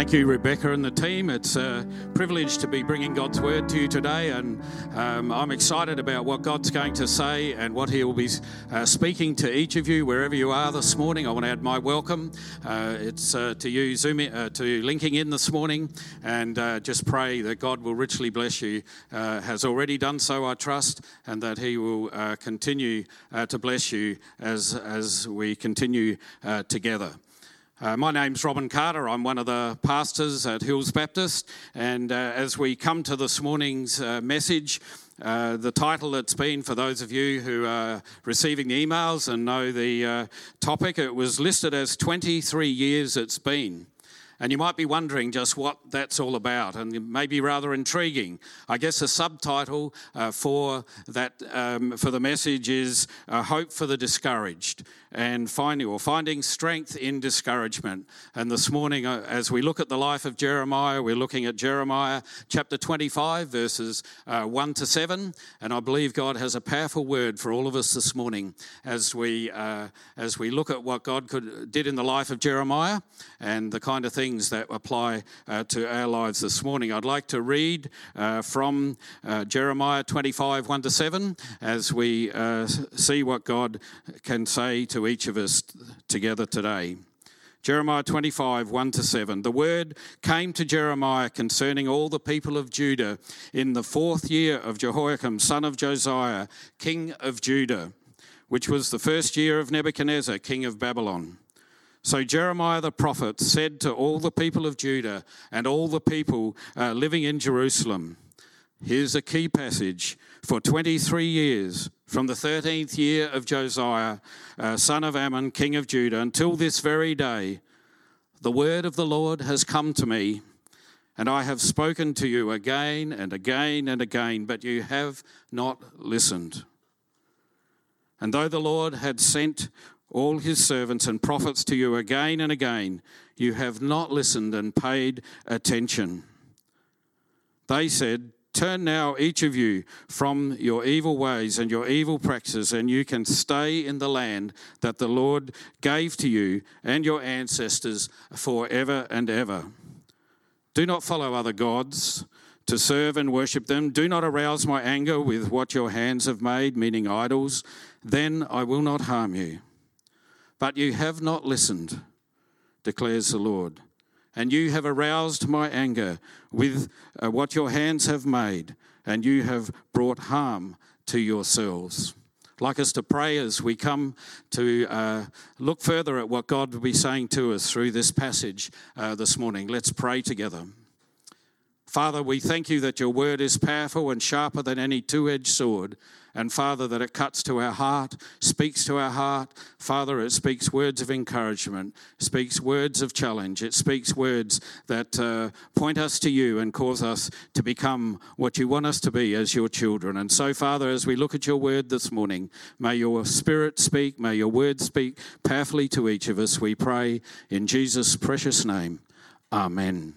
Thank you, Rebecca and the team. It's a privilege to be bringing God's word to you today, and um, I'm excited about what God's going to say and what He will be uh, speaking to each of you wherever you are this morning. I want to add my welcome. Uh, it's uh, to you, Zoom, uh, to linking in this morning, and uh, just pray that God will richly bless you. Uh, has already done so, I trust, and that He will continue to bless you as as we continue together. Uh, my name's Robin Carter. I'm one of the pastors at Hills Baptist. And uh, as we come to this morning's uh, message, uh, the title that's been for those of you who are receiving the emails and know the uh, topic, it was listed as 23 years it's been. And you might be wondering just what that's all about, and it may be rather intriguing. I guess the subtitle uh, for that um, for the message is uh, "Hope for the Discouraged." And finding or finding strength in discouragement. And this morning, uh, as we look at the life of Jeremiah, we're looking at Jeremiah chapter 25, verses uh, 1 to 7. And I believe God has a powerful word for all of us this morning as we uh, as we look at what God could, did in the life of Jeremiah and the kind of things that apply uh, to our lives this morning. I'd like to read uh, from uh, Jeremiah 25, 1 to 7, as we see what God can say to each of us together today. Jeremiah 25, 1 to 7. The word came to Jeremiah concerning all the people of Judah in the fourth year of Jehoiakim, son of Josiah, king of Judah, which was the first year of Nebuchadnezzar, king of Babylon. So Jeremiah the prophet said to all the people of Judah and all the people uh, living in Jerusalem, Here's a key passage. For 23 years, from the 13th year of Josiah, uh, son of Amon, king of Judah, until this very day, the word of the Lord has come to me, and I have spoken to you again and again and again, but you have not listened. And though the Lord had sent all his servants and prophets to you again and again, you have not listened and paid attention. They said, Turn now, each of you, from your evil ways and your evil practices, and you can stay in the land that the Lord gave to you and your ancestors forever and ever. Do not follow other gods to serve and worship them. Do not arouse my anger with what your hands have made, meaning idols. Then I will not harm you. But you have not listened, declares the Lord and you have aroused my anger with uh, what your hands have made, and you have brought harm to yourselves. Like us to pray as we come to uh, look further at what God will be saying to us through this passage uh, this morning. Let's pray together. Father, we thank you that your word is powerful and sharper than any two edged sword and Father, that it cuts to our heart, speaks to our heart. Father, it speaks words of encouragement, speaks words of challenge, it speaks words that uh, point us to you and cause us to become what you want us to be as your children. And so, Father, as we look at your word this morning, may your spirit speak, may your word speak powerfully to each of us, we pray in Jesus' precious name. Amen.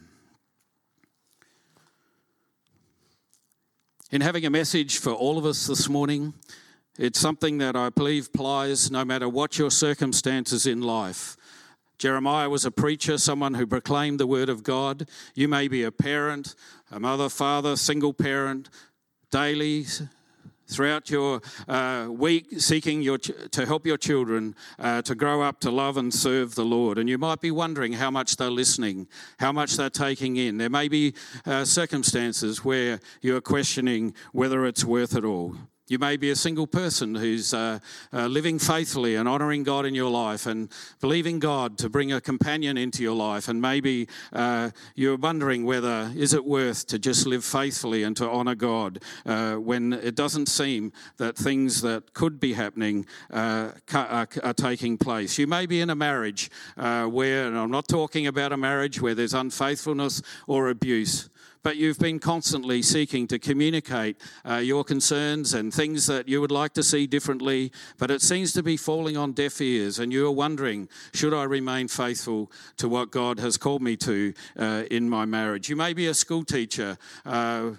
In having a message for all of us this morning. It's something that I believe applies no matter what your circumstances in life. Jeremiah was a preacher, someone who proclaimed the word of God. You may be a parent, a mother, father, single parent, daily throughout your uh, week seeking your ch- to help your children uh, to grow up to love and serve the Lord. And you might be wondering how much they're listening, how much they're taking in. There may be uh, circumstances where you're questioning whether it's worth it all. You may be a single person who's uh, uh, living faithfully and honoring God in your life and believing God to bring a companion into your life. And maybe uh, you're wondering whether is it worth to just live faithfully and to honor God uh, when it doesn't seem that things that could be happening uh, are, are, taking place. You may be in a marriage uh, where, and I'm not talking about a marriage where there's unfaithfulness or abuse but you've been constantly seeking to communicate uh, your concerns and things that you would like to see differently, but it seems to be falling on deaf ears, and you're wondering, should I remain faithful to what God has called me to uh, in my marriage? You may be a school teacher. Uh,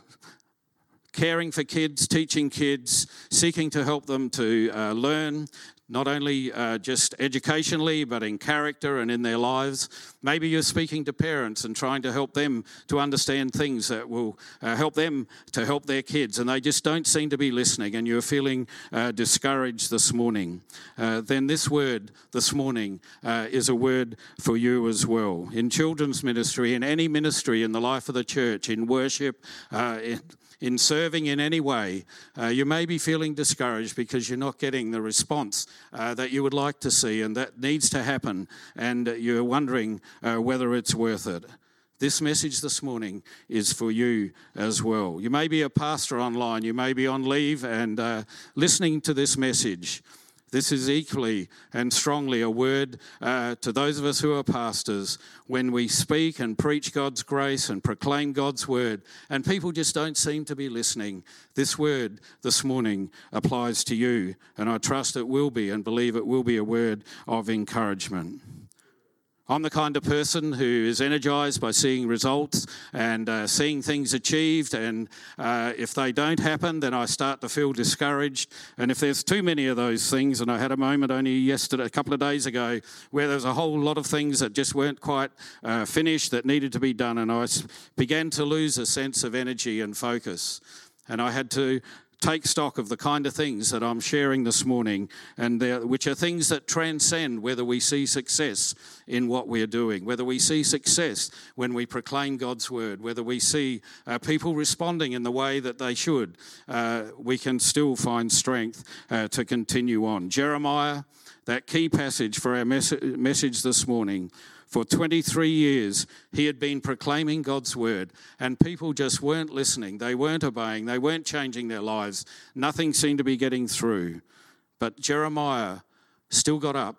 caring for kids, teaching kids, seeking to help them to uh, learn, not only uh, just educationally, but in character and in their lives. Maybe you're speaking to parents and trying to help them to understand things that will uh, help them to help their kids, and they just don't seem to be listening, and you're feeling uh, discouraged this morning. Uh, then this word this morning uh, is a word for you as well. In children's ministry, in any ministry in the life of the church, in worship, uh, in, in serving in any way, uh, you may be feeling discouraged because you're not getting the response uh, that you would like to see and that needs to happen, and you're wondering uh, whether it's worth it. This message this morning is for you as well. You may be a pastor online, you may be on leave and uh, listening to this message. This is equally and strongly a word uh, to those of us who are pastors when we speak and preach God's grace and proclaim God's word, and people just don't seem to be listening. This word this morning applies to you, and I trust it will be and believe it will be a word of encouragement. I'm the kind of person who is energized by seeing results and uh, seeing things achieved. And uh, if they don't happen, then I start to feel discouraged. And if there's too many of those things, and I had a moment only yesterday, a couple of days ago, where there's a whole lot of things that just weren't quite uh, finished that needed to be done, and I began to lose a sense of energy and focus. And I had to take stock of the kind of things that I'm sharing this morning, and which are things that transcend whether we see success in what we're doing, whether we see success when we proclaim God's word, whether we see uh, people responding in the way that they should, uh, we can still find strength uh, to continue on. Jeremiah, that key passage for our mes- message this morning, for 23 years, he had been proclaiming God's word, and people just weren't listening. They weren't obeying. They weren't changing their lives. Nothing seemed to be getting through. But Jeremiah still got up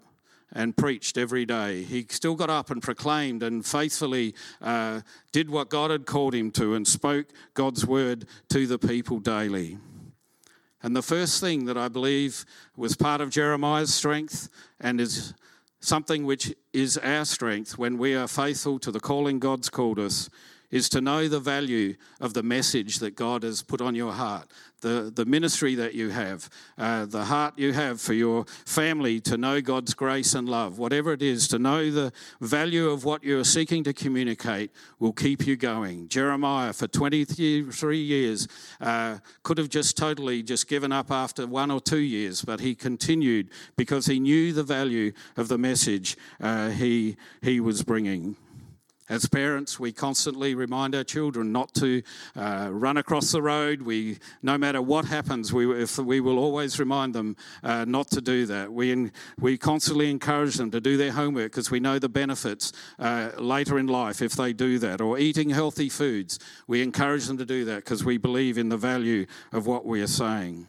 and preached every day. He still got up and proclaimed and faithfully uh, did what God had called him to and spoke God's word to the people daily. And the first thing that I believe was part of Jeremiah's strength and is something which is our strength when we are faithful to the calling God's called us is to know the value of the message that God has put on your heart, the, the ministry that you have, uh, the heart you have for your family to know God's grace and love, whatever it is, to know the value of what you're seeking to communicate will keep you going. Jeremiah, for 23 years, uh, could have just totally just given up after one or two years, but he continued because he knew the value of the message uh, he, he was bringing. As parents, we constantly remind our children not to uh, run across the road. We, no matter what happens, we, if, we will always remind them uh, not to do that. We, we constantly encourage them to do their homework because we know the benefits uh, later in life if they do that. Or eating healthy foods, we encourage them to do that because we believe in the value of what we are saying.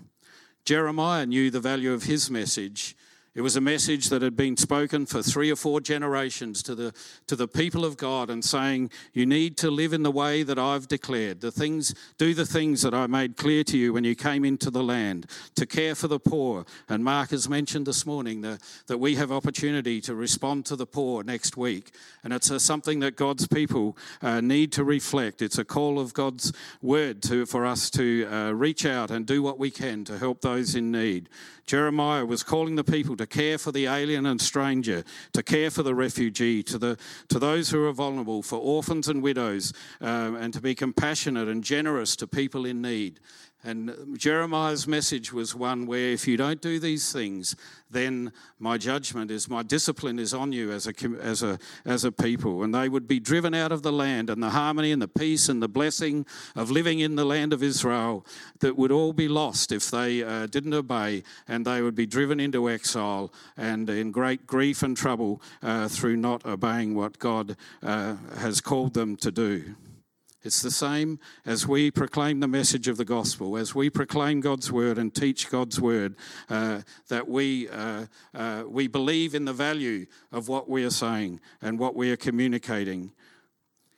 Jeremiah knew the value of his message it was a message that had been spoken for three or four generations to the, to the people of God and saying, You need to live in the way that I've declared. The things, do the things that I made clear to you when you came into the land, to care for the poor. And Mark has mentioned this morning the, that we have opportunity to respond to the poor next week. And it's a, something that God's people uh, need to reflect. It's a call of God's word to, for us to uh, reach out and do what we can to help those in need. Jeremiah was calling the people to care for the alien and stranger, to care for the refugee, to, the, to those who are vulnerable, for orphans and widows, um, and to be compassionate and generous to people in need. And Jeremiah's message was one where if you don't do these things, then my judgment is, my discipline is on you as a, as a, as a people. And they would be driven out of the land, and the harmony and the peace and the blessing of living in the land of Israel that would all be lost if they uh, didn't obey, and they would be driven into exile and in great grief and trouble uh, through not obeying what God uh, has called them to do. It's the same as we proclaim the message of the gospel, as we proclaim God's word and teach God's word, uh, that we, uh, uh, we believe in the value of what we are saying and what we are communicating.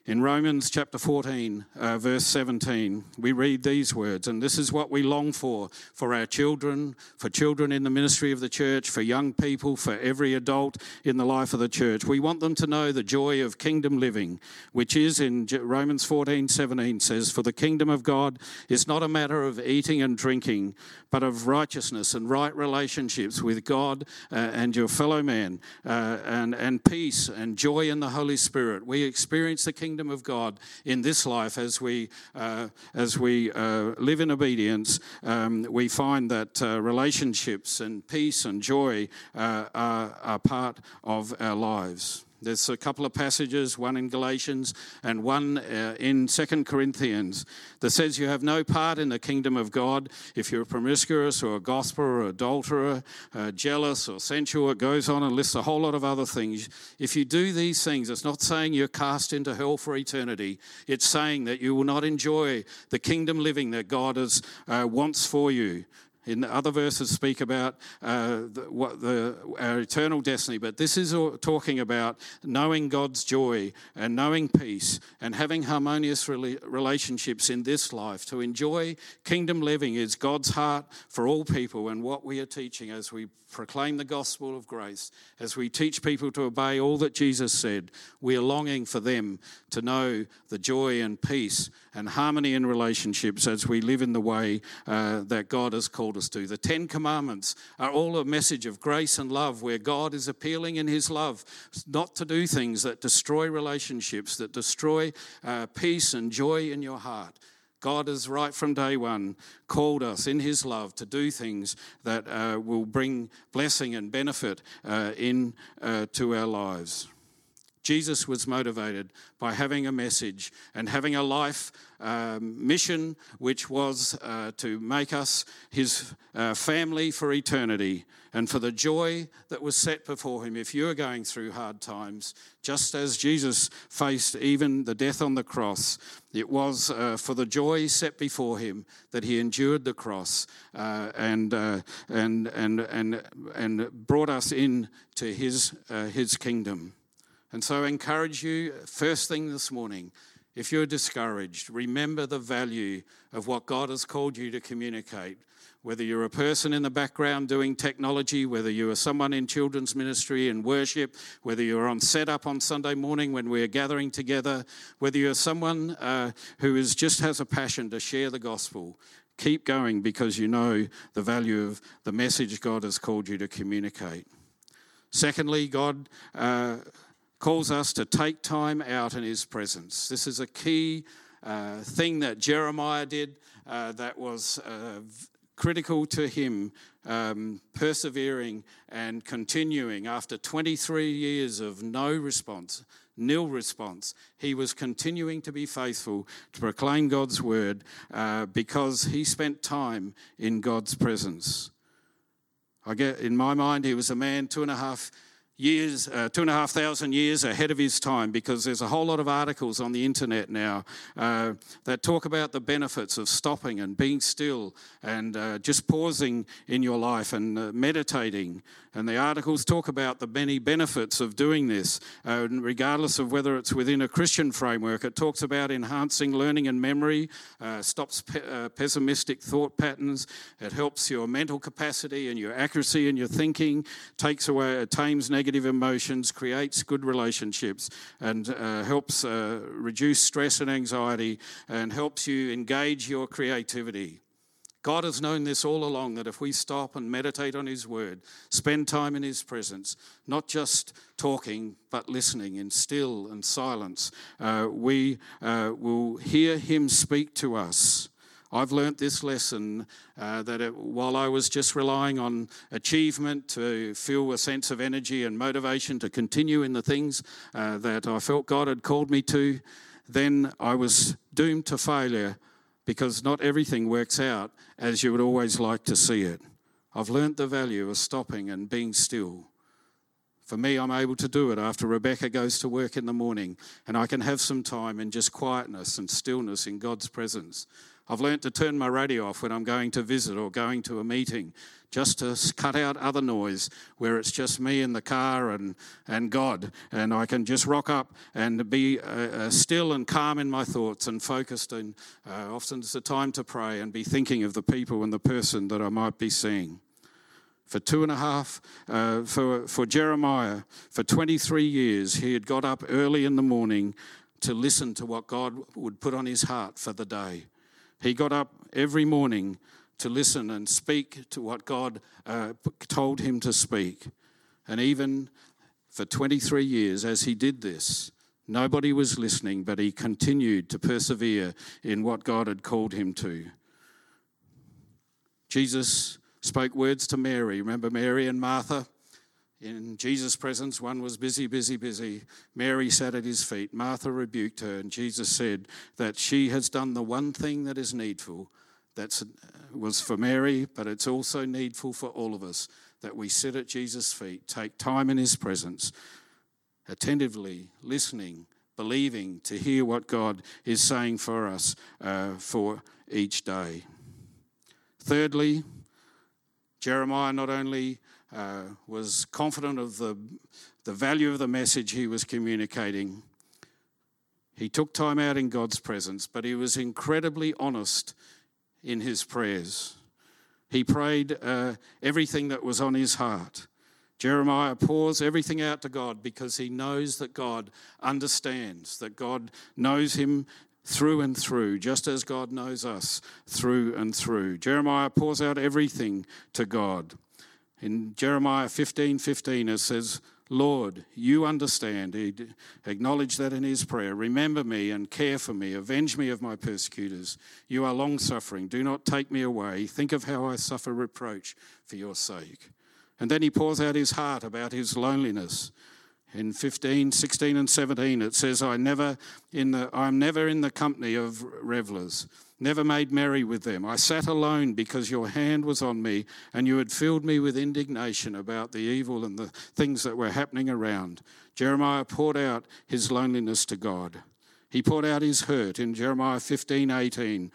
In Romans chapter 14, uh, verse 17, we read these words, and this is what we long for for our children, for children in the ministry of the church, for young people, for every adult in the life of the church. We want them to know the joy of kingdom living, which is in Romans 14, 17 says, For the kingdom of God is not a matter of eating and drinking, but of righteousness and right relationships with God uh, and your fellow man, uh, and, and peace and joy in the Holy Spirit. We experience the kingdom of God in this life as we, uh, as we uh, live in obedience. Um, we find that uh, relationships and peace and joy uh, are, are part of our lives. There's a couple of passages, one in Galatians and one uh, in Second Corinthians, that says you have no part in the kingdom of God if you're promiscuous or a gossiper or adulterer, uh, jealous or sensual. It goes on and lists a whole lot of other things. If you do these things, it's not saying you're cast into hell for eternity. It's saying that you will not enjoy the kingdom living that God has, uh, wants for you in other verses speak about uh, the, what the, our eternal destiny, but this is talking about knowing God's joy and knowing peace and having harmonious relationships in this life. To enjoy kingdom living is God's heart for all people, and what we are teaching as we proclaim the gospel of grace, as we teach people to obey all that Jesus said, we are longing for them to know the joy and peace and harmony in relationships as we live in the way uh, that God has called us to. The Ten Commandments are all a message of grace and love, where God is appealing in His love not to do things that destroy relationships, that destroy uh, peace and joy in your heart. God has, right from day one, called us in His love to do things that uh, will bring blessing and benefit uh, in uh, to our lives. Jesus was motivated by having a message and having a life um, mission, which was uh, to make us his uh, family for eternity and for the joy that was set before him. If you are going through hard times, just as Jesus faced even the death on the cross, it was uh, for the joy set before him that he endured the cross uh, and, uh, and, and, and, and brought us in to his, uh, his kingdom. And so I encourage you, first thing this morning, if you're discouraged, remember the value of what God has called you to communicate. Whether you're a person in the background doing technology, whether you are someone in children's ministry and worship, whether you're on setup on Sunday morning when we're gathering together, whether you're someone uh, who is, just has a passion to share the gospel, keep going because you know the value of the message God has called you to communicate. Secondly, God. Uh, calls us to take time out in his presence. This is a key uh, thing that Jeremiah did uh, that was uh, critical to him um, persevering and continuing after 23 years of no response, nil response. He was continuing to be faithful to proclaim God's word uh, because he spent time in God's presence. I get in my mind, he was a man two and a half years, uh, two and a half thousand years ahead of his time because there's a whole lot of articles on the internet now uh, that talk about the benefits of stopping and being still and uh, just pausing in your life and uh, meditating. And the articles talk about the many benefits of doing this, uh, regardless of whether it's within a Christian framework. It talks about enhancing learning and memory, uh, stops pe- pessimistic thought patterns, it helps your mental capacity and your accuracy in your thinking, takes away, tames negative negative emotions, creates good relationships, and uh, helps uh, reduce stress and anxiety, and helps you engage your creativity. God has known this all along that if we stop and meditate on His Word, spend time in His presence, not just talking, but listening in still and silence, uh, we uh, will hear Him speak to us I've learnt this lesson uh, that it, while I was just relying on achievement to feel a sense of energy and motivation to continue in the things uh, that I felt God had called me to, then I was doomed to failure because not everything works out as you would always like to see it. I've learnt the value of stopping and being still. For me, I'm able to do it after Rebecca goes to work in the morning, and I can have some time in just quietness and stillness in God's presence. I've learnt to turn my radio off when I'm going to visit or going to a meeting, just to cut out other noise where it's just me in the car and, and God. And I can just rock up and be uh, uh, still and calm in my thoughts and focused. And uh, often it's a time to pray and be thinking of the people and the person that I might be seeing for two and a half, uh, for, for Jeremiah, for 23 years, he had got up early in the morning to listen to what God would put on his heart for the day. He got up every morning to listen and speak to what God uh, told him to speak. And even for 23 years, as he did this, nobody was listening, but he continued to persevere in what God had called him to. Jesus spoke words to Mary. Remember Mary and Martha? In Jesus' presence, one was busy, busy, busy. Mary sat at his feet. Martha rebuked her, and Jesus said that she has done the one thing that is needful. That was for Mary, but it's also needful for all of us that we sit at Jesus' feet, take time in his presence, attentively listening, believing to hear what God is saying for us uh, for each day. Thirdly, Jeremiah not only uh, was confident of the, the value of the message he was communicating, he took time out in God's presence, but he was incredibly honest in his prayers. He prayed uh, everything that was on his heart. Jeremiah pours everything out to God because he knows that God understands, that God knows him through and through, just as God knows us through and through. Jeremiah pours out everything to God. In Jeremiah 15 15, it says, Lord, you understand. He acknowledged that in his prayer. Remember me and care for me. Avenge me of my persecutors. You are long suffering. Do not take me away. Think of how I suffer reproach for your sake. And then he pours out his heart about his loneliness in 15, 16, and 17, it says, I never in the, I'm never in the company of revelers, never made merry with them. I sat alone because your hand was on me, and you had filled me with indignation about the evil and the things that were happening around. Jeremiah poured out his loneliness to God. He poured out his hurt in Jeremiah 15, 18.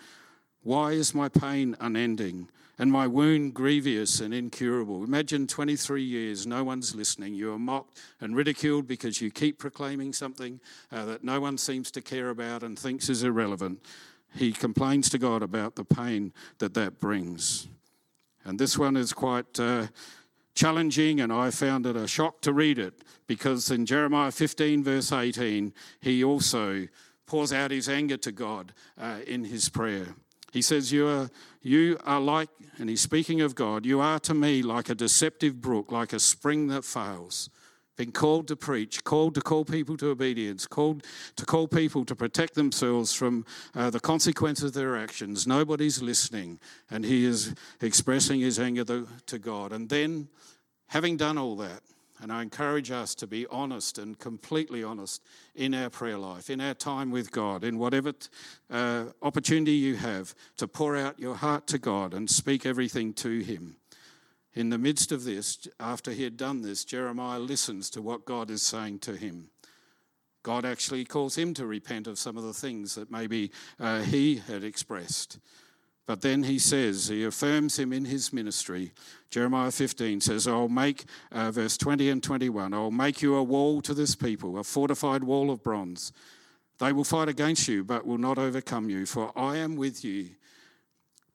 Why is my pain unending? and my wound grievous and incurable. Imagine 23 years, no one's listening. You are mocked and ridiculed because you keep proclaiming something uh, that no one seems to care about and thinks is irrelevant. He complains to God about the pain that that brings. And this one is quite uh, challenging, and I found it a shock to read it because in Jeremiah 15, verse 18, he also pours out his anger to God uh, in his prayer. He says, You are, you are like, and he's speaking of God, you are to me like a deceptive brook, like a spring that fails. Been called to preach, called to call people to obedience, called to call people to protect themselves from uh, the consequences of their actions. Nobody's listening, and he is expressing his anger to God. And then, having done all that, and I encourage us to be honest and completely honest in our prayer life, in our time with God, in whatever uh, opportunity you have to pour out your heart to God and speak everything to Him. In the midst of this, after he had done this, Jeremiah listens to what God is saying to him. God actually calls him to repent of some of the things that maybe uh, he had expressed. But then he says, he affirms him in his ministry. Jeremiah 15 says, I'll make, uh, verse 20 and 21, I'll make you a wall to this people, a fortified wall of bronze. They will fight against you, but will not overcome you, for I am with you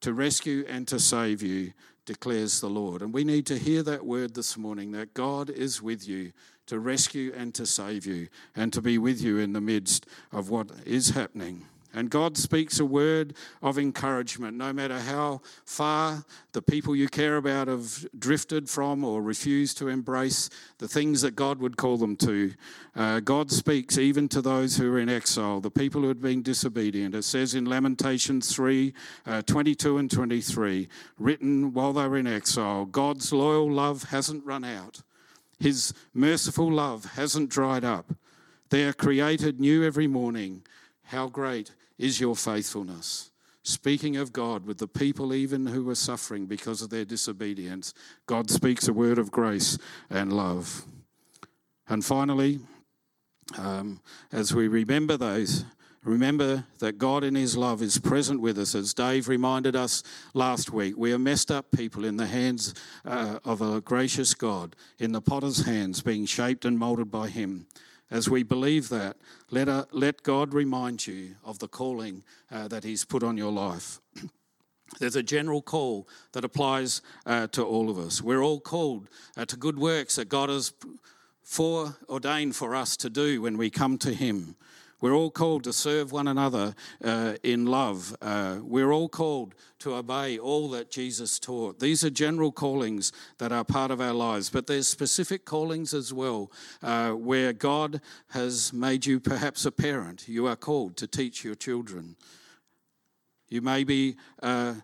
to rescue and to save you, declares the Lord. And we need to hear that word this morning that God is with you to rescue and to save you, and to be with you in the midst of what is happening. And God speaks a word of encouragement, no matter how far the people you care about have drifted from or refused to embrace the things that God would call them to. Uh, God speaks even to those who are in exile, the people who had been disobedient. It says in Lamentations 3 uh, 22 and 23, written while they were in exile God's loyal love hasn't run out, His merciful love hasn't dried up. They are created new every morning. How great is your faithfulness? Speaking of God with the people even who were suffering because of their disobedience, God speaks a word of grace and love. And finally, um, as we remember those Remember that God in His love is present with us, as Dave reminded us last week. We are messed up people in the hands uh, of a gracious God, in the potter's hands, being shaped and moulded by Him. As we believe that, let, uh, let God remind you of the calling uh, that He's put on your life. There's a general call that applies uh, to all of us. We're all called uh, to good works that God has foreordained for us to do when we come to Him. We're all called to serve one another uh, in love. Uh, we're all called to obey all that Jesus taught. These are general callings that are part of our lives, but there's specific callings as well uh, where God has made you perhaps a parent. You are called to teach your children. You may be uh,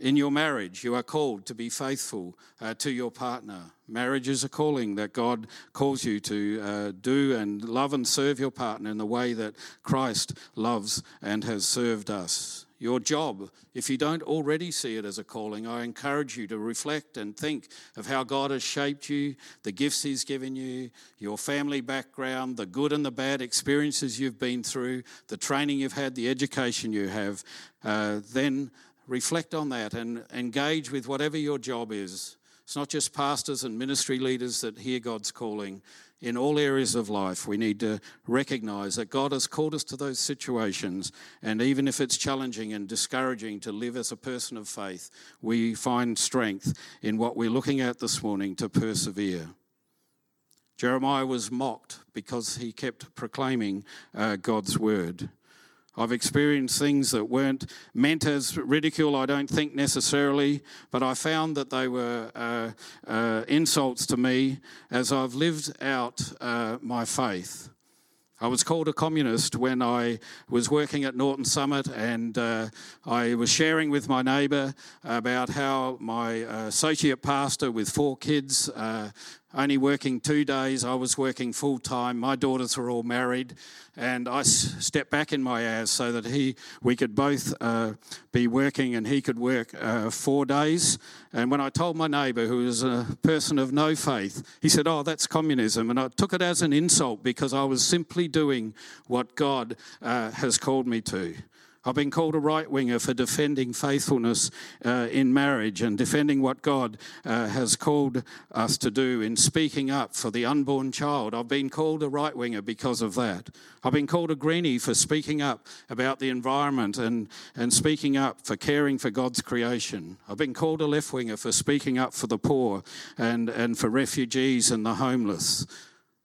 in your marriage, you are called to be faithful uh, to your partner. Marriage is a calling that God calls you to uh, do and love and serve your partner in the way that Christ loves and has served us. Your job, if you don't already see it as a calling, I encourage you to reflect and think of how God has shaped you, the gifts He's given you, your family background, the good and the bad experiences you've been through, the training you've had, the education you have. Uh, then reflect on that and engage with whatever your job is. It's not just pastors and ministry leaders that hear God's calling. In all areas of life, we need to recognize that God has called us to those situations. And even if it's challenging and discouraging to live as a person of faith, we find strength in what we're looking at this morning to persevere. Jeremiah was mocked because he kept proclaiming uh, God's word. I've experienced things that weren't meant as ridicule, I don't think necessarily, but I found that they were uh, uh, insults to me as I've lived out uh, my faith. I was called a communist when I was working at Norton Summit, and uh, I was sharing with my neighbour about how my uh, associate pastor with four kids uh, only working two days. I was working full time. My daughters were all married, and I stepped back in my hours so that he, we could both uh, be working, and he could work uh, four days. And when I told my neighbour, who was a person of no faith, he said, "Oh, that's communism," and I took it as an insult because I was simply doing what God uh, has called me to. I've been called a right winger for defending faithfulness uh, in marriage and defending what God uh, has called us to do in speaking up for the unborn child. I've been called a right winger because of that. I've been called a greenie for speaking up about the environment and, and speaking up for caring for God's creation. I've been called a left winger for speaking up for the poor and, and for refugees and the homeless.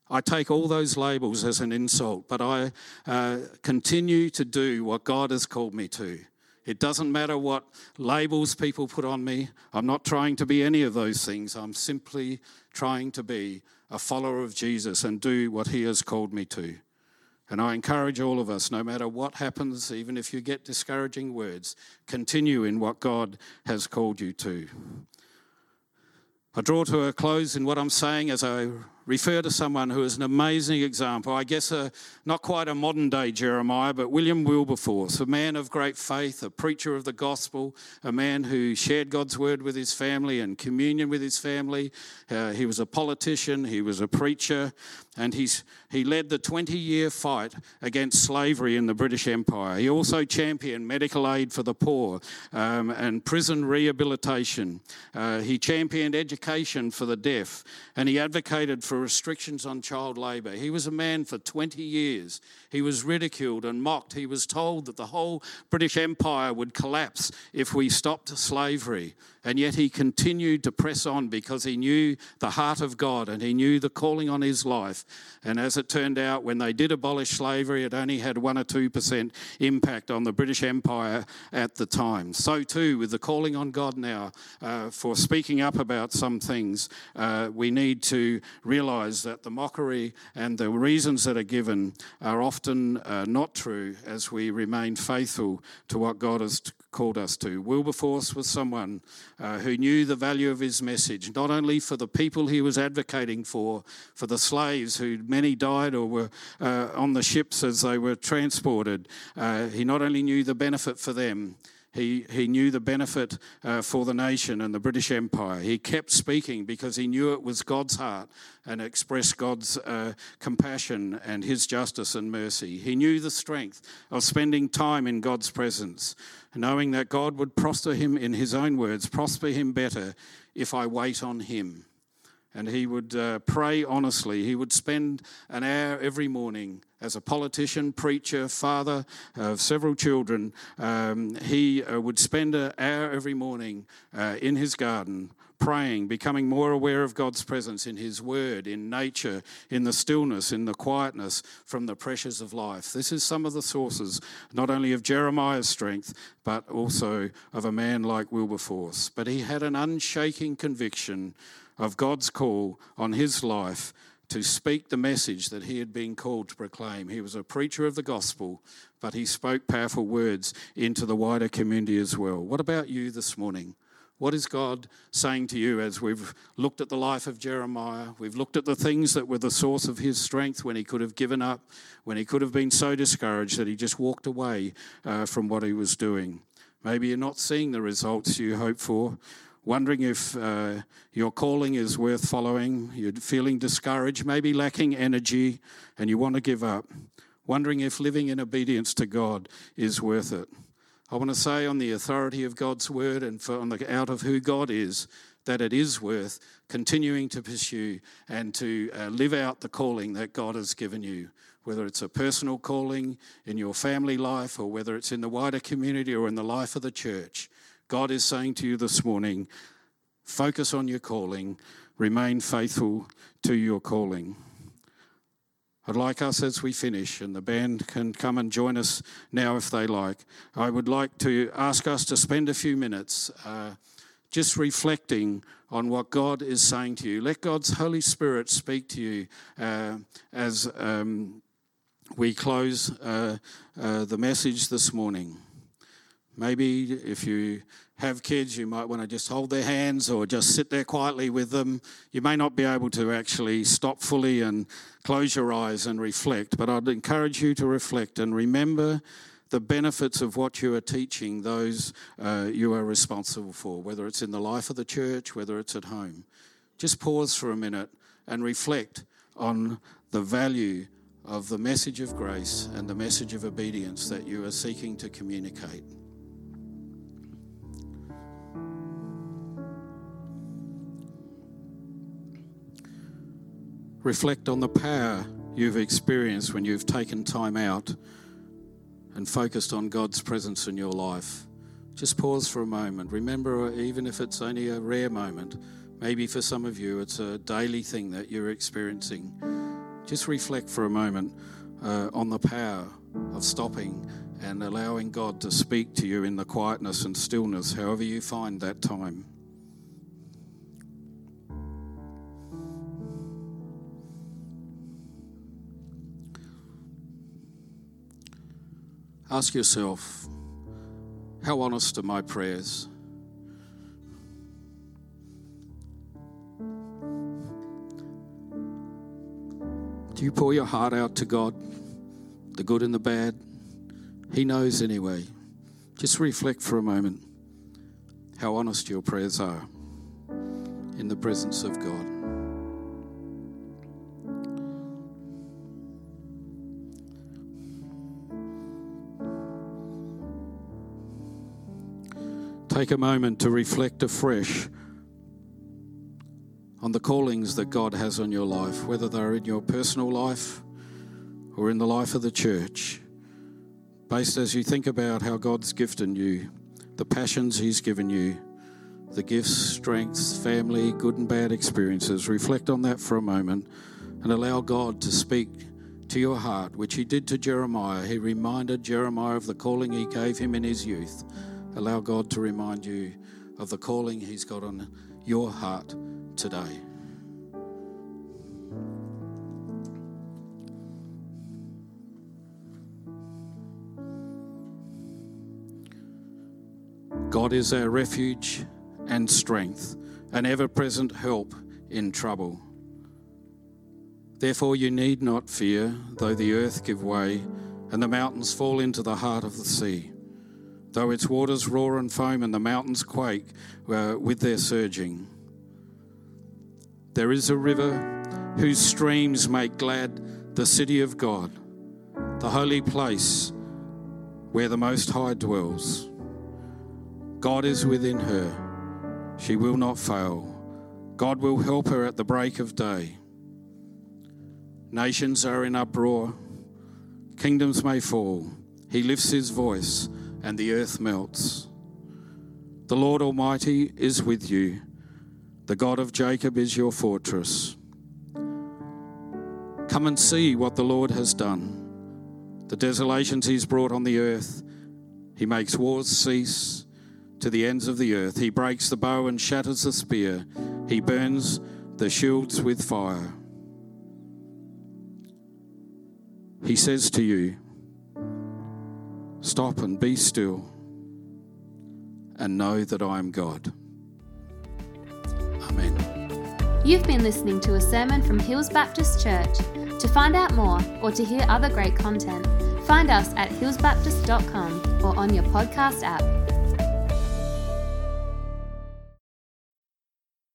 I take all those labels as an insult, but I uh, continue to do what God has called me to. It doesn't matter what labels people put on me. I'm not trying to be any of those things. I'm simply trying to be a follower of Jesus and do what He has called me to. And I encourage all of us, no matter what happens, even if you get discouraging words, continue in what God has called you to. I draw to a close in what I'm saying as I refer to someone who is an amazing example. I guess a, not quite a modern day Jeremiah, but William Wilberforce, a man of great faith, a preacher of the gospel, a man who shared God's word with his family and communion with his family. Uh, he was a politician, he was a preacher, and he's, he led the 20 year fight against slavery in the British Empire. He also championed medical aid for the poor um, and prison rehabilitation. Uh, he championed education for the deaf, and he advocated for for restrictions on child labour. He was a man for 20 years. He was ridiculed and mocked. He was told that the whole British Empire would collapse if we stopped slavery. And yet he continued to press on because he knew the heart of God and he knew the calling on his life. And as it turned out, when they did abolish slavery, it only had 1 or 2% impact on the British Empire at the time. So, too, with the calling on God now uh, for speaking up about some things, uh, we need to realize that the mockery and the reasons that are given are often uh, not true as we remain faithful to what God has called us to. Wilberforce was someone uh, who knew the value of his message, not only for the people he was advocating for, for the slaves who many died or were uh, on the ships as they were transported. Uh, he not only knew the benefit for them, He, he knew the benefit uh, for the nation and the British Empire. He kept speaking because he knew it was God's heart and expressed God's uh, compassion and his justice and mercy. He knew the strength of spending time in God's presence, knowing that God would prosper him, in his own words, prosper him better if I wait on him and he would uh, pray honestly. He would spend an hour every morning as a politician, preacher, father of several children. Um, he uh, would spend an hour every morning uh, in his garden praying, becoming more aware of God's presence in His Word, in nature, in the stillness, in the quietness, from the pressures of life. This is some of the sources, not only of Jeremiah's strength, but also of a man like Wilberforce. But he had an unshaking conviction of God's call on his life to speak the message that he had been called to proclaim. He was a preacher of the gospel, but he spoke powerful words into the wider community as well. What about you this morning? What is God saying to you as we've looked at the life of Jeremiah? We've looked at the things that were the source of his strength when he could have given up, when he could have been so discouraged that he just walked away uh, from what he was doing. Maybe you're not seeing the results you hope for wondering if uh, your calling is worth following, you're feeling discouraged, maybe lacking energy, and you want to give up, wondering if living in obedience to God is worth it. I want to say, on the authority of God's word and for, on the, out of who God is, that it is worth continuing to pursue and to uh, live out the calling that God has given you, whether it's a personal calling in your family life or whether it's in the wider community or in the life of the church. God is saying to you this morning focus on your calling, remain faithful to your calling. I'd like us as we finish, and the band can come and join us now if they like. I would like to ask us to spend a few minutes uh, just reflecting on what God is saying to you. Let God's Holy Spirit speak to you uh, as um, we close uh, uh the message this morning. Maybe if you have kids, you might want to just hold their hands or just sit there quietly with them. You may not be able to actually stop fully and close your eyes and reflect, but I'd encourage you to reflect and remember the benefits of what you are teaching those uh, you are responsible for, whether it's in the life of the church, whether it's at home. Just pause for a minute and reflect on the value of the message of grace and the message of obedience that you are seeking to communicate. Reflect on the power you've experienced when you've taken time out and focused on God's presence in your life. Just pause for a moment. Remember, even if it's only a rare moment, maybe for some of you it's a daily thing that you're experiencing. Just reflect for a moment uh, on the power of stopping and allowing God to speak to you in the quietness and stillness, however you find that time. Ask yourself, how honest are my prayers? Do you pour your heart out to God, the good and the bad? He knows anyway. Just reflect for a moment how honest your prayers are in the presence of God. Take a moment to reflect afresh on the callings that God has on your life, whether they're in your personal life or in the life of the church. Based as you think about how God's gifted you, the passions He's given you, the gifts, strengths, family, good and bad experiences, reflect on that for a moment and allow God to speak to your heart, which He did to Jeremiah. He reminded Jeremiah of the calling He gave him in his youth Allow God to remind you of the calling He's got on your heart today. God is our refuge and strength, an ever present help in trouble. Therefore, you need not fear, though the earth give way and the mountains fall into the heart of the sea though its waters roar and foam and the mountains quake uh, with their surging. There is a river whose streams make glad the city of God, the holy place where the Most High dwells. God is within her, she will not fail. God will help her at the break of day. Nations are in uproar, kingdoms may fall. He lifts his voice, and the earth melts. The Lord Almighty is with you. The God of Jacob is your fortress. Come and see what the Lord has done. The desolations he's brought on the earth. He makes wars cease to the ends of the earth. He breaks the bow and shatters the spear. He burns the shields with fire. He says to you, Stop and be still and know that I am God. Amen. You've been listening to a sermon from Hills Baptist Church. To find out more or to hear other great content, find us at hillsbaptist.com or on your podcast app.